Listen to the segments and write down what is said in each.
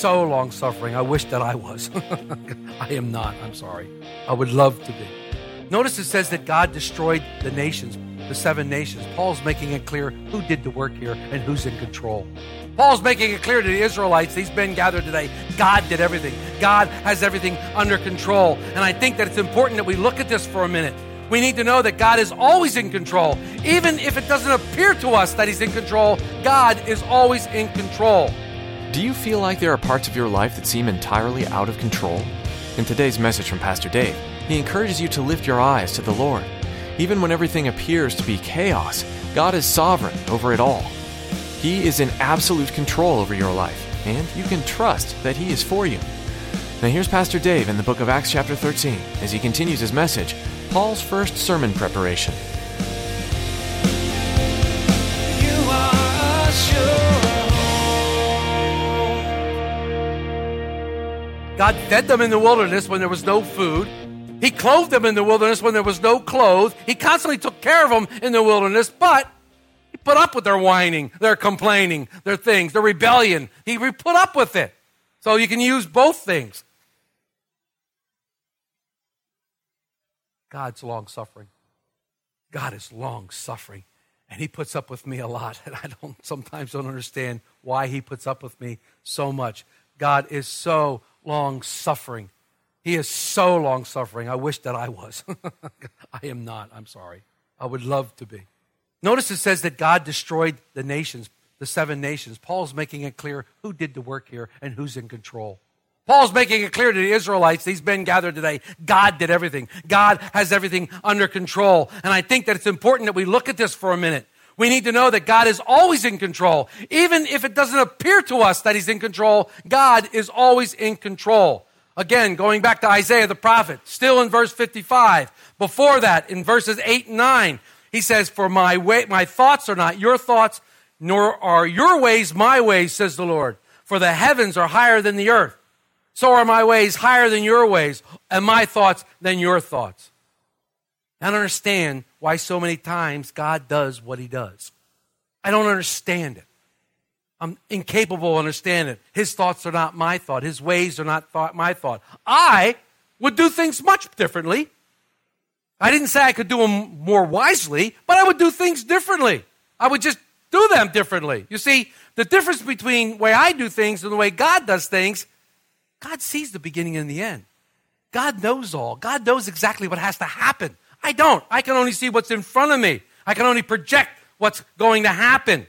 So long suffering. I wish that I was. I am not. I'm sorry. I would love to be. Notice it says that God destroyed the nations, the seven nations. Paul's making it clear who did the work here and who's in control. Paul's making it clear to the Israelites, these men gathered today, God did everything. God has everything under control. And I think that it's important that we look at this for a minute. We need to know that God is always in control. Even if it doesn't appear to us that He's in control, God is always in control. Do you feel like there are parts of your life that seem entirely out of control? In today's message from Pastor Dave, he encourages you to lift your eyes to the Lord. Even when everything appears to be chaos, God is sovereign over it all. He is in absolute control over your life, and you can trust that He is for you. Now, here's Pastor Dave in the book of Acts, chapter 13, as he continues his message Paul's first sermon preparation. God fed them in the wilderness when there was no food. He clothed them in the wilderness when there was no clothes. He constantly took care of them in the wilderness, but he put up with their whining, their complaining, their things, their rebellion. He put up with it. So you can use both things. God's long suffering. God is long suffering. And he puts up with me a lot. And I don't sometimes don't understand why he puts up with me so much. God is so long suffering. He is so long suffering. I wish that I was. I am not. I'm sorry. I would love to be. Notice it says that God destroyed the nations, the seven nations. Paul's making it clear who did the work here and who's in control. Paul's making it clear to the Israelites, these men gathered today, God did everything. God has everything under control. And I think that it's important that we look at this for a minute. We need to know that God is always in control. Even if it doesn't appear to us that He's in control, God is always in control. Again, going back to Isaiah the prophet, still in verse 55. Before that, in verses 8 and 9, he says, For my way, my thoughts are not your thoughts, nor are your ways my ways, says the Lord. For the heavens are higher than the earth. So are my ways higher than your ways, and my thoughts than your thoughts. I don't understand why so many times God does what he does. I don't understand it. I'm incapable of understanding it. His thoughts are not my thought. His ways are not thought, my thought. I would do things much differently. I didn't say I could do them more wisely, but I would do things differently. I would just do them differently. You see, the difference between the way I do things and the way God does things, God sees the beginning and the end. God knows all. God knows exactly what has to happen. I don't. I can only see what's in front of me. I can only project what's going to happen.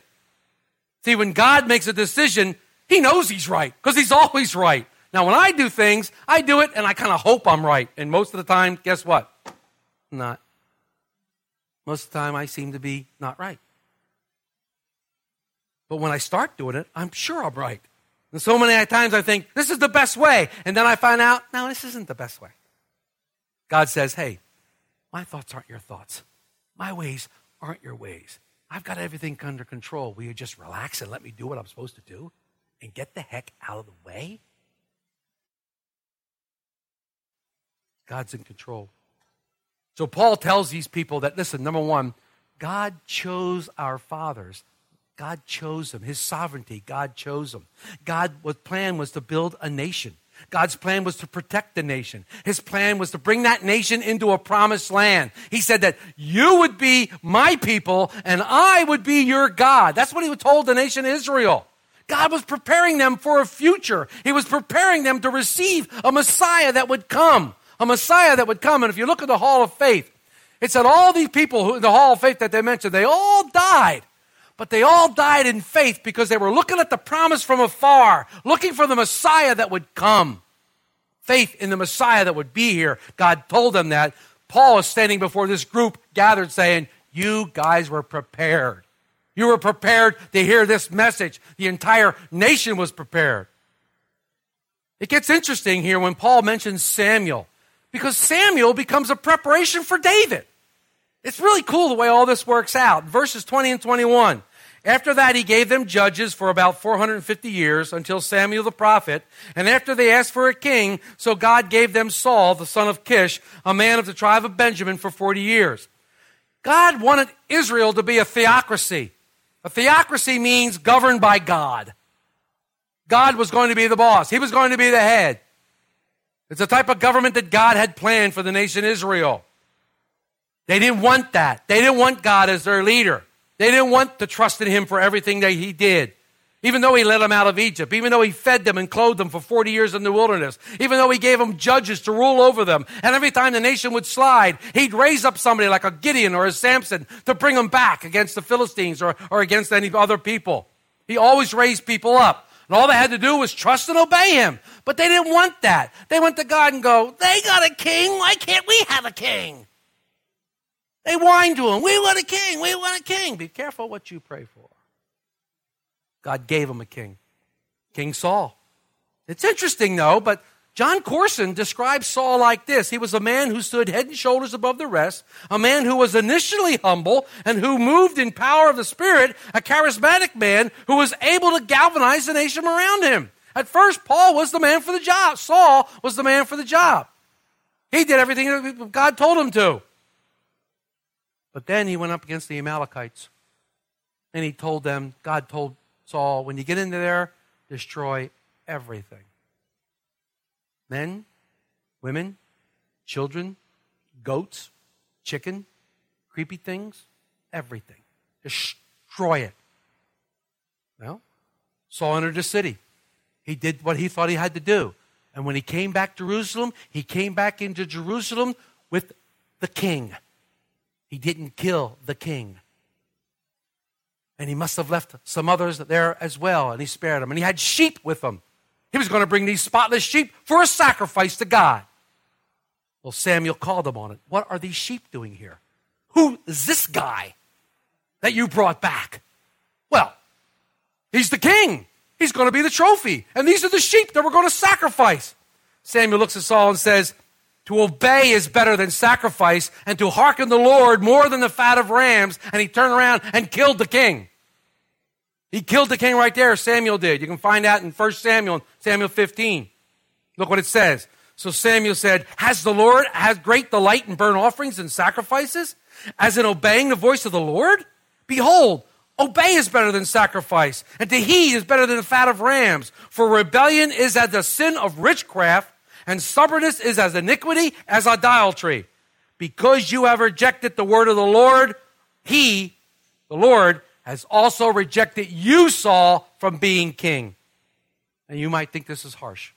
See, when God makes a decision, He knows He's right because He's always right. Now, when I do things, I do it and I kind of hope I'm right. And most of the time, guess what? Not. Most of the time, I seem to be not right. But when I start doing it, I'm sure I'm right. And so many times I think, this is the best way. And then I find out, no, this isn't the best way. God says, hey, my thoughts aren't your thoughts. My ways aren't your ways. I've got everything under control. Will you just relax and let me do what I'm supposed to do and get the heck out of the way? God's in control. So Paul tells these people that, listen, number one, God chose our fathers. God chose them. His sovereignty, God chose them. God's plan was to build a nation. God's plan was to protect the nation. His plan was to bring that nation into a promised land. He said that you would be my people and I would be your God. That's what he told the nation Israel. God was preparing them for a future. He was preparing them to receive a Messiah that would come. A Messiah that would come. And if you look at the Hall of Faith, it said all these people who, in the Hall of Faith that they mentioned, they all died. But they all died in faith because they were looking at the promise from afar, looking for the Messiah that would come. Faith in the Messiah that would be here. God told them that. Paul is standing before this group gathered saying, You guys were prepared. You were prepared to hear this message. The entire nation was prepared. It gets interesting here when Paul mentions Samuel, because Samuel becomes a preparation for David. It's really cool the way all this works out. Verses 20 and 21. After that, he gave them judges for about 450 years until Samuel the prophet. And after they asked for a king, so God gave them Saul, the son of Kish, a man of the tribe of Benjamin, for 40 years. God wanted Israel to be a theocracy. A theocracy means governed by God. God was going to be the boss, He was going to be the head. It's the type of government that God had planned for the nation Israel. They didn't want that. They didn't want God as their leader. They didn't want to trust in him for everything that he did. Even though he led them out of Egypt, even though he fed them and clothed them for 40 years in the wilderness, even though he gave them judges to rule over them, and every time the nation would slide, he'd raise up somebody like a Gideon or a Samson to bring them back against the Philistines or, or against any other people. He always raised people up. And all they had to do was trust and obey him. But they didn't want that. They went to God and go, They got a king. Why can't we have a king? They whined to him, We want a king, we want a king. Be careful what you pray for. God gave him a king, King Saul. It's interesting, though, but Jon Courson describes Saul like this He was a man who stood head and shoulders above the rest, a man who was initially humble and who moved in power of the Spirit, a charismatic man who was able to galvanize the nation around him. At first, Paul was the man for the job. Saul was the man for the job. He did everything God told him to. But then he went up against the Amalekites. And he told them, God told Saul, when you get into there, destroy everything men, women, children, goats, chicken, creepy things, everything. Destroy it. Well, Saul entered the city. He did what he thought he had to do. And when he came back to Jerusalem, he came back into Jerusalem with the king. He didn't kill the king. And he must have left some others there as well, and he spared them. And he had sheep with him. He was going to bring these spotless sheep for a sacrifice to God. Well, Samuel called him on it. What are these sheep doing here? Who is this guy that you brought back? Well, he's the king. He's going to be the trophy. And these are the sheep that we're going to sacrifice. Samuel looks at Saul and says, To obey is better than sacrifice, and to hearken the Lord more than the fat of rams. And he turned around and killed the king. He killed the king right there, Samuel did. You can find out in 1 Samuel, Samuel 15. Look what it says. So Samuel said, Has the Lord has great delight in burnt offerings and sacrifices? As in obeying the voice of the Lord? Behold, obey is better than sacrifice, and to heed is better than the fat of rams. For rebellion is as the sin of witchcraft, and stubbornness is as iniquity as idolatry. Because you have rejected the word of the Lord, he, the Lord, has also rejected you, Saul, from being king. And you might think this is harsh.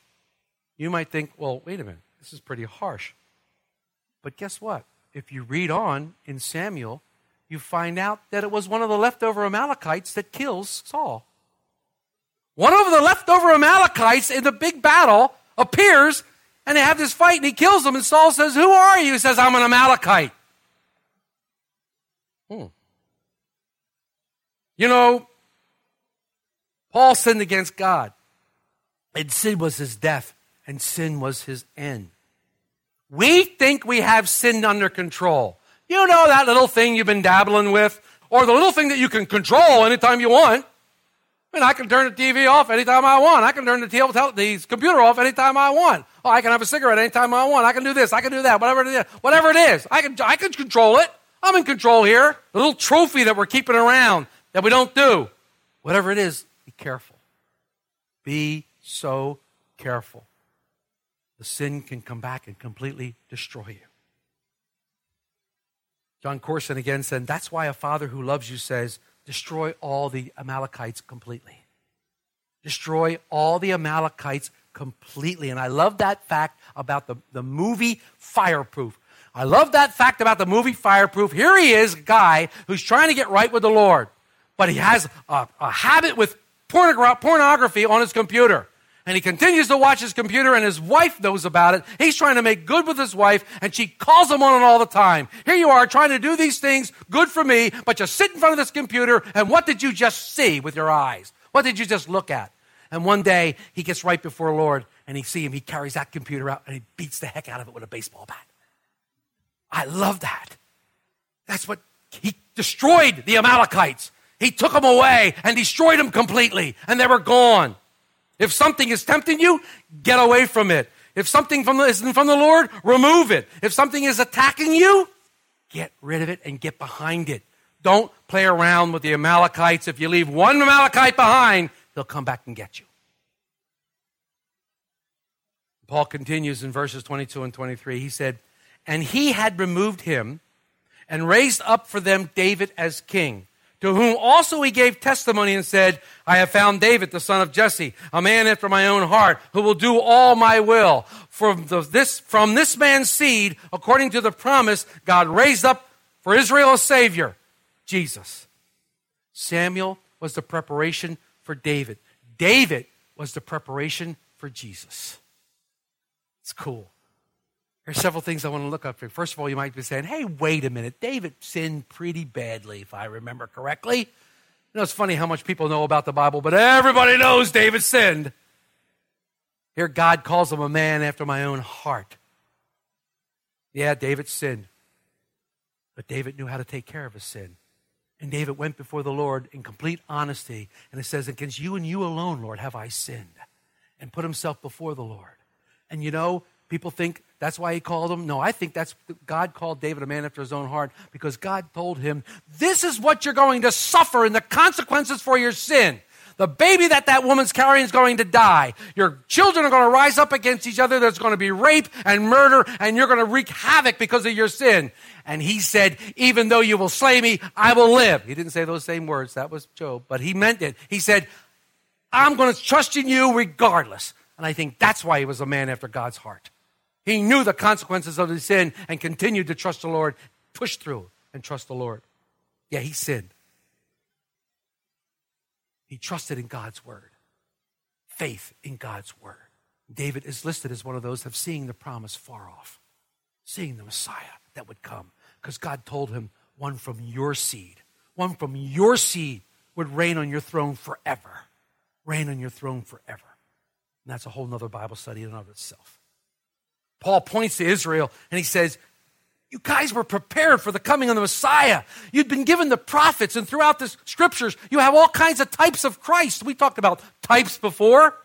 You might think, well, wait a minute, this is pretty harsh. But guess what? If you read on in Samuel, you find out that it was one of the leftover Amalekites that kills Saul. One of the leftover Amalekites in the big battle appears and they have this fight and he kills them. And Saul says, Who are you? He says, I'm an Amalekite. Hmm. You know, Paul sinned against God, and sin was his death, and sin was his end. We think we have sin under control. You know that little thing you've been dabbling with, or the little thing that you can control anytime you want. I mean, I can turn the TV off anytime I want. I can turn the, TV, the computer off anytime I want. Oh, I can have a cigarette anytime I want. I can do this. I can do that. Whatever it is. Whatever it is. I can, I can control it. I'm in control here. The little trophy that we're keeping around that we don't do. Whatever it is, be careful. Be so careful. The sin can come back and completely destroy you. Jon Courson again said, That's why a father who loves you says, Destroy all the Amalekites completely. Destroy all the Amalekites completely. And I love that fact about the, the movie Fireproof. I love that fact about the movie Fireproof. Here he is, a guy who's trying to get right with the Lord but he has a, a habit with pornogra- pornography on his computer. And he continues to watch his computer, and his wife knows about it. He's trying to make good with his wife, and she calls him on it all the time. Here you are trying to do these things, good for me, but you sit in front of this computer, and what did you just see with your eyes? What did you just look at? And one day, he gets right before the Lord, and he see him. He carries that computer out, and he beats the heck out of it with a baseball bat. I love that. That's what he destroyed the Amalekites. He took them away and destroyed them completely, and they were gone. If something is tempting you, get away from it. If something from the, isn't from the Lord, remove it. If something is attacking you, get rid of it and get behind it. Don't play around with the Amalekites. If you leave one Amalekite behind, they'll come back and get you. Paul continues in verses 22 and 23. He said, And he had removed him and raised up for them David as king to whom also he gave testimony and said, I have found David, the son of Jesse, a man after my own heart, who will do all my will. From, the, this, from this man's seed, according to the promise, God raised up for Israel a Savior, Jesus. Samuel was the preparation for David. David was the preparation for Jesus. It's cool. There's several things I want to look up here. First of all, you might be saying, hey, wait a minute. David sinned pretty badly, if I remember correctly. You know, it's funny how much people know about the Bible, but everybody knows David sinned. Here, God calls him a man after my own heart. Yeah, David sinned. But David knew how to take care of his sin. And David went before the Lord in complete honesty. And it says, Against you and you alone, Lord, have I sinned. And put himself before the Lord. And you know, People think that's why he called him. No, I think that's God called David a man after his own heart because God told him, This is what you're going to suffer and the consequences for your sin. The baby that that woman's carrying is going to die. Your children are going to rise up against each other. There's going to be rape and murder, and you're going to wreak havoc because of your sin. And he said, Even though you will slay me, I will live. He didn't say those same words. That was Job, but he meant it. He said, I'm going to trust in you regardless. And I think that's why he was a man after God's heart. He knew the consequences of his sin and continued to trust the Lord, push through and trust the Lord. Yeah, he sinned. He trusted in God's word, faith in God's word. David is listed as one of those of seeing the promise far off, seeing the Messiah that would come, because God told him, one from your seed, one from your seed would reign on your throne forever. Reign on your throne forever. And that's a whole nother Bible study in and of itself. Paul points to Israel and he says, You guys were prepared for the coming of the Messiah. You'd been given the prophets, and throughout the scriptures, you have all kinds of types of Christ. We talked about types before.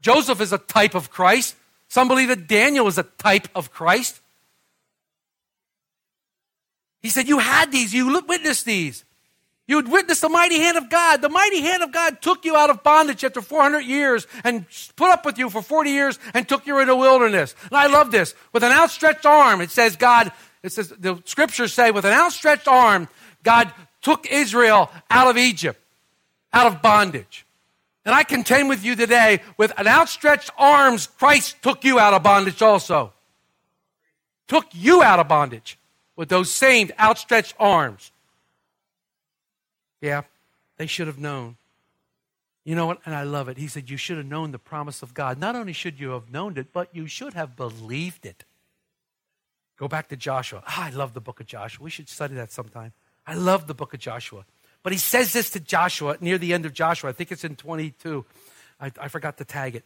Joseph is a type of Christ. Some believe that Daniel is a type of Christ. He said, You had these, you witnessed these. You would witness the mighty hand of God. The mighty hand of God took you out of bondage after 400 years and put up with you for 40 years and took you in the wilderness. And I love this. With an outstretched arm, it says God, it says, the scriptures say, with an outstretched arm, God took Israel out of Egypt, out of bondage. And I contend with you today, with an outstretched arms, Christ took you out of bondage also. Took you out of bondage with those same outstretched arms. Yeah, they should have known. You know what? And I love it. He said, You should have known the promise of God. Not only should you have known it, but you should have believed it. Go back to Joshua. Oh, I love the book of Joshua. We should study that sometime. I love the book of Joshua. But he says this to Joshua near the end of Joshua. I think it's in 22. I, I forgot to tag it.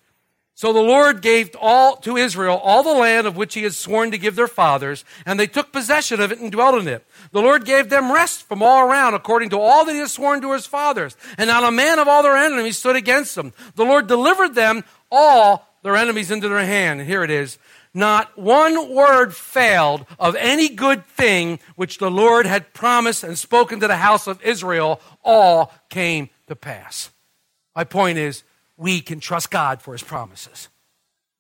So the Lord gave all to Israel all the land of which he had sworn to give their fathers, and they took possession of it and dwelt in it. The Lord gave them rest from all around, according to all that he had sworn to his fathers. And not a man of all their enemies stood against them. The Lord delivered them all their enemies into their hand. And here it is. Not one word failed of any good thing which the Lord had promised and spoken to the house of Israel. All came to pass. My point is, we can trust God for his promises.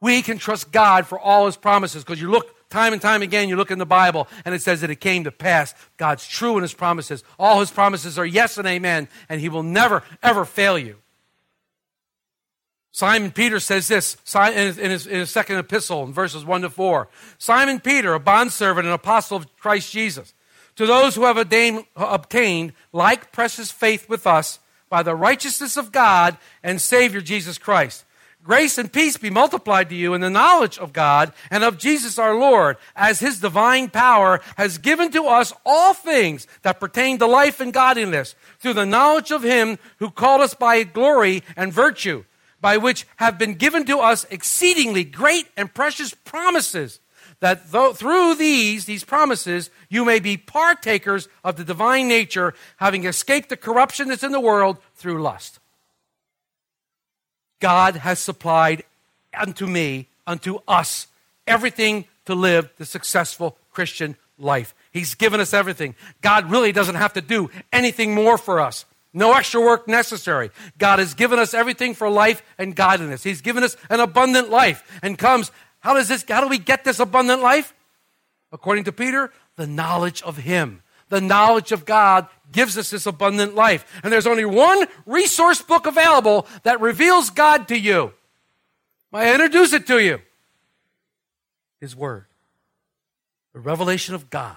We can trust God for all his promises because you look time and time again, you look in the Bible and it says that it came to pass. God's true in his promises. All his promises are yes and amen, and he will never, ever fail you. Simon Peter says this in his, in his, second epistle in verses 1 to 4. Simon Peter, a bondservant and apostle of Christ Jesus, to those who have obtained like precious faith with us by the righteousness of God and Savior Jesus Christ. Grace and peace be multiplied to you in the knowledge of God and of Jesus our Lord, as his divine power has given to us all things that pertain to life and godliness, through the knowledge of him who called us by glory and virtue, by which have been given to us exceedingly great and precious promises, that though, through these, these promises, you may be partakers of the divine nature, having escaped the corruption that's in the world through lust. God has supplied unto me, unto us, everything to live the successful Christian life. He's given us everything. God really doesn't have to do anything more for us. No extra work necessary. God has given us everything for life and godliness. He's given us an abundant life and comes, how does this, how do we get this abundant life? According to Peter, the knowledge of Him. The knowledge of God gives us this abundant life. And there's only one resource book available that reveals God to you. May I introduce it to you. His Word. The revelation of God.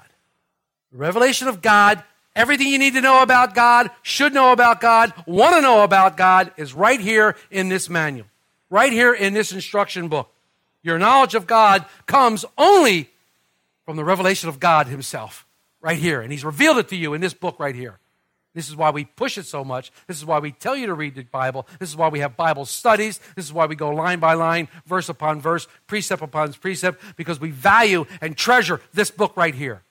The revelation of God, everything you need to know about God, should know about God, want to know about God, is right here in this manual, right here in this instruction book. Your knowledge of God comes only from the revelation of God Himself right here. And he's revealed it to you in this book right here. This is why we push it so much. This is why we tell you to read the Bible. This is why we have Bible studies. This is why we go line by line, verse upon verse, precept upon precept, because we value and treasure this book right here.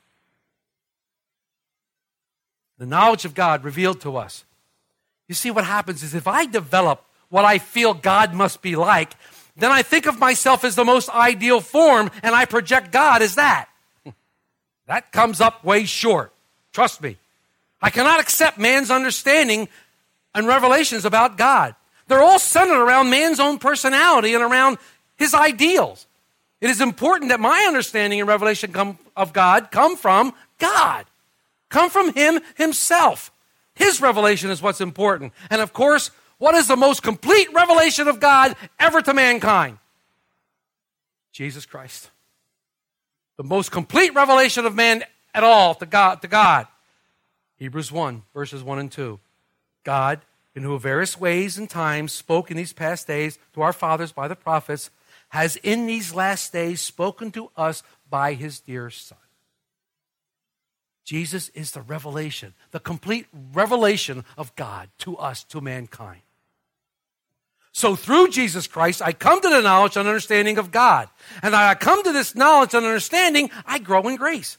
The knowledge of God revealed to us. You see, what happens is if I develop what I feel God must be like, then I think of myself as the most ideal form and I project God as that. That comes up way short. Trust me. I cannot accept man's understanding and revelations about God. They're all centered around man's own personality and around his ideals. It is important that my understanding and revelation come, of God come from God, come from Him Himself. His revelation is what's important. And of course, what is the most complete revelation of God ever to mankind? Jesus Christ the most complete revelation of man at all to God, to God. Hebrews 1, verses 1 and 2. God, in who various ways and times spoke in these past days to our fathers by the prophets, has in these last days spoken to us by his dear Son. Jesus is the revelation, the complete revelation of God to us, to mankind. So through Jesus Christ, I come to the knowledge and understanding of God. And I come to this knowledge and understanding, I grow in grace.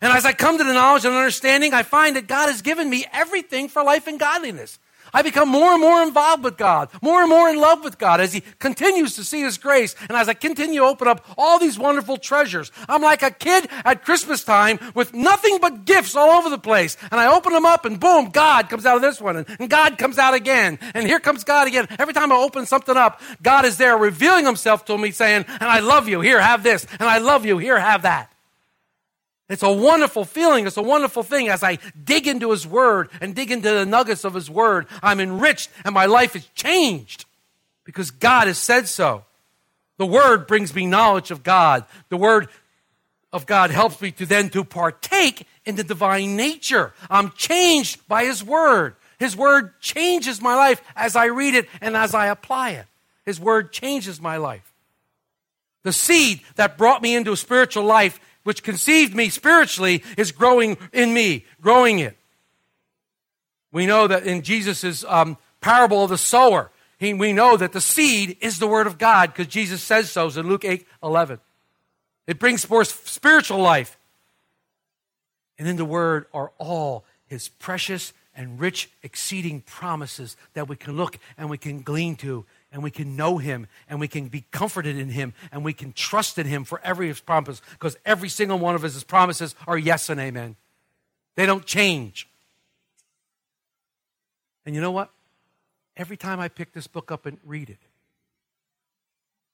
And as I come to the knowledge and understanding, I find that God has given me everything for life and godliness. I become more and more involved with God, more and more in love with God as He continues to see His grace. And as I continue to open up all these wonderful treasures, I'm like a kid at Christmas time with nothing but gifts all over the place. And I open them up and boom, God comes out of this one and God comes out again. And here comes God again. Every time I open something up, God is there revealing Himself to me saying, and I love you, here, have this. And I love you, here, have that. It's a wonderful feeling. It's a wonderful thing as I dig into His Word and dig into the nuggets of His Word. I'm enriched and my life is changed because God has said so. The Word brings me knowledge of God. The Word of God helps me to then to partake in the divine nature. I'm changed by His Word. His Word changes my life as I read it and as I apply it. His Word changes my life. The seed that brought me into a spiritual life which conceived me spiritually is growing in me, growing it. We know that in Jesus' um, parable of the sower, he, we know that the seed is the word of God because Jesus says so in Luke 8 11. It brings forth spiritual life. And in the word are all his precious and rich, exceeding promises that we can look and we can glean to and we can know him and we can be comforted in him and we can trust in him for every promise because every single one of his promises are yes and amen. They don't change. And you know what? Every time I pick this book up and read it,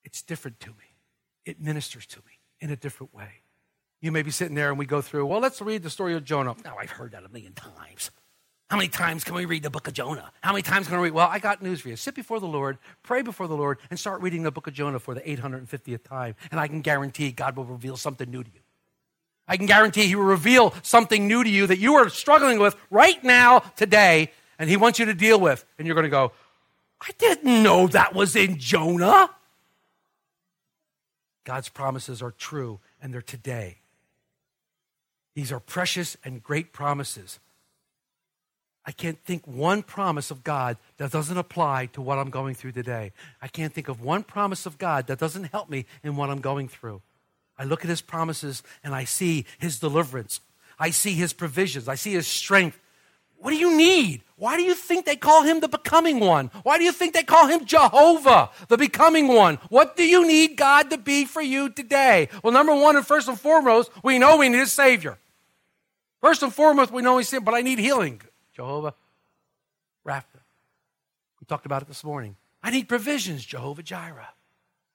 it's different to me. It ministers to me in a different way. You may be sitting there and we go through, well, let's read the story of Jonah. Now, I've heard that a million times. How many times can we read the book of Jonah? How many times can we read? Well, I got news for you. Sit before the Lord, pray before the Lord, and start reading the book of Jonah for the 850th time. And I can guarantee God will reveal something new to you. I can guarantee He will reveal something new to you that you are struggling with right now, today, and He wants you to deal with. And you're going to go, I didn't know that was in Jonah. God's promises are true and they're today. These are precious and great promises. I can't think one promise of God that doesn't apply to what I'm going through today. I can't think of one promise of God that doesn't help me in what I'm going through. I look at his promises and I see his deliverance. I see his provisions. I see his strength. What do you need? Why do you think they call him the becoming one? Why do you think they call him Jehovah, the becoming one? What do you need God to be for you today? Well, number one and first and foremost, we know we need a Savior. First and foremost, we know we sin, but I need healing. Jehovah Rapha. We talked about it this morning. I need provisions, Jehovah Jireh.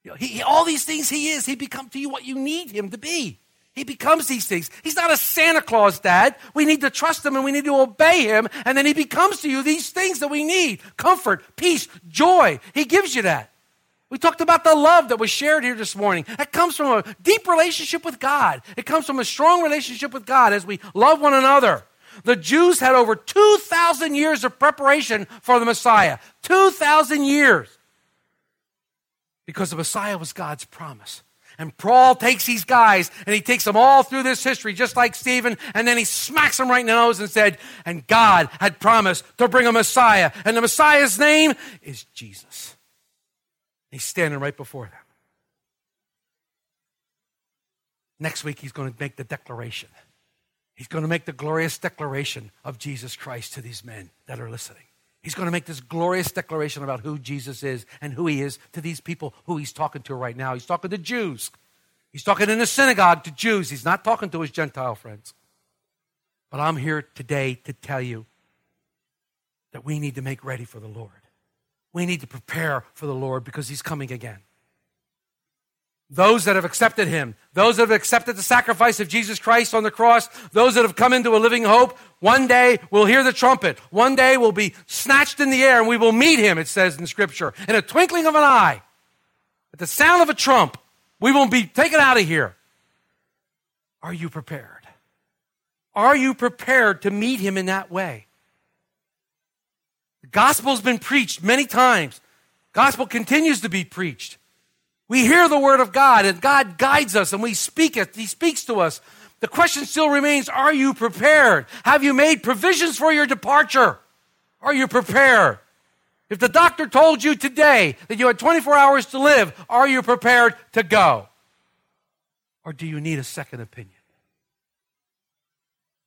You know, he, all these things he is, he becomes to you what you need him to be. He becomes these things. He's not a Santa Claus, Dad. We need to trust him and we need to obey him, and then he becomes to you these things that we need comfort, peace, joy. He gives you that. We talked about the love that was shared here this morning. That comes from a deep relationship with God. It comes from a strong relationship with God as we love one another. The Jews had over 2,000 years of preparation for the Messiah. 2,000 years. Because the Messiah was God's promise. And Paul takes these guys and he takes them all through this history, just like Stephen, and then he smacks them right in the nose and said, And God had promised to bring a Messiah. And the Messiah's name is Jesus. He's standing right before them. Next week, he's going to make the declaration. He's going to make the glorious declaration of Jesus Christ to these men that are listening. He's going to make this glorious declaration about who Jesus is and who he is to these people who he's talking to right now. He's talking to Jews. He's talking in the synagogue to Jews. He's not talking to his Gentile friends. But I'm here today to tell you that we need to make ready for the Lord. We need to prepare for the Lord because he's coming again. Those that have accepted him, those that have accepted the sacrifice of Jesus Christ on the cross, those that have come into a living hope, one day will hear the trumpet. One day will be snatched in the air and we will meet him, it says in Scripture, in a twinkling of an eye. At the sound of a trump, we will be taken out of here. Are you prepared? Are you prepared to meet him in that way? The gospel's been preached many times. Gospel continues to be preached. We hear the word of God and God guides us and we speak it. He speaks to us. The question still remains, are you prepared? Have you made provisions for your departure? Are you prepared? If the doctor told you today that you had 24 hours to live, are you prepared to go? Or do you need a second opinion?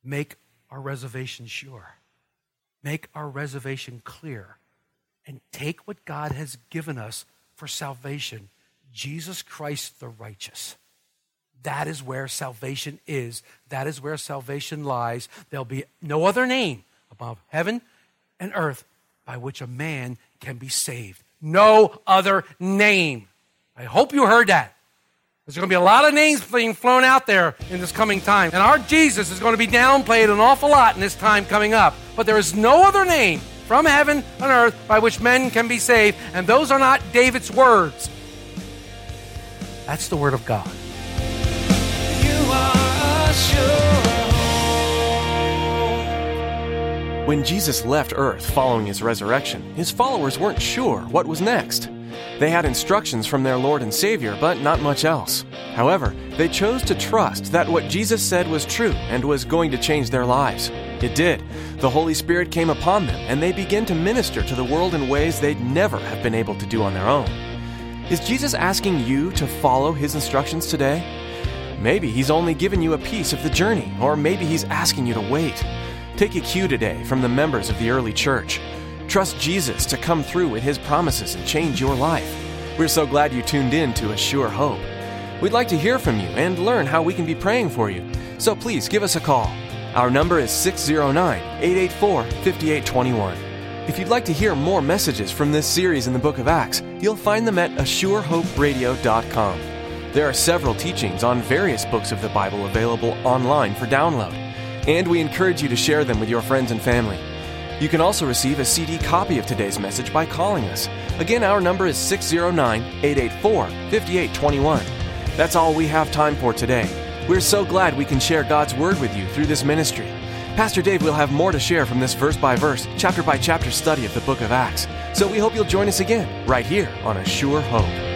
Make our reservation sure. Make our reservation clear. And take what God has given us for salvation Jesus Christ the righteous. That is where salvation is. That is where salvation lies. There'll be no other name above heaven and earth by which a man can be saved. No other name. I hope you heard that. There's going to be a lot of names being flown out there in this coming time. And our Jesus is going to be downplayed an awful lot in this time coming up. But there is no other name from heaven and earth by which men can be saved. And those are not David's words. That's the word of God. You are a sure When Jesus left Earth following his resurrection, his followers weren't sure what was next. They had instructions from their Lord and Savior, but not much else. However, they chose to trust that what Jesus said was true and was going to change their lives. It did. The Holy Spirit came upon them, and they began to minister to the world in ways they'd never have been able to do on their own. Is Jesus asking you to follow his instructions today? Maybe he's only given you a piece of the journey, or maybe he's asking you to wait. Take a cue today from the members of the early church. Trust Jesus to come through with his promises and change your life. We're so glad you tuned in to A Sure Hope. We'd like to hear from you and learn how we can be praying for you. So please give us a call. Our number is 609 884 5821. If you'd like to hear more messages from this series in the book of Acts, you'll find them at ASureHopeRadio.com. There are several teachings on various books of the Bible available online for download, and we encourage you to share them with your friends and family. You can also receive a CD copy of today's message by calling us. Again, our number is 609 884 5821. That's all we have time for today. We're so glad we can share God's Word with you through this ministry. Pastor Dave will have more to share from this verse by verse, chapter by chapter study of the book of Acts. So we hope you'll join us again, right here on A Sure Hope.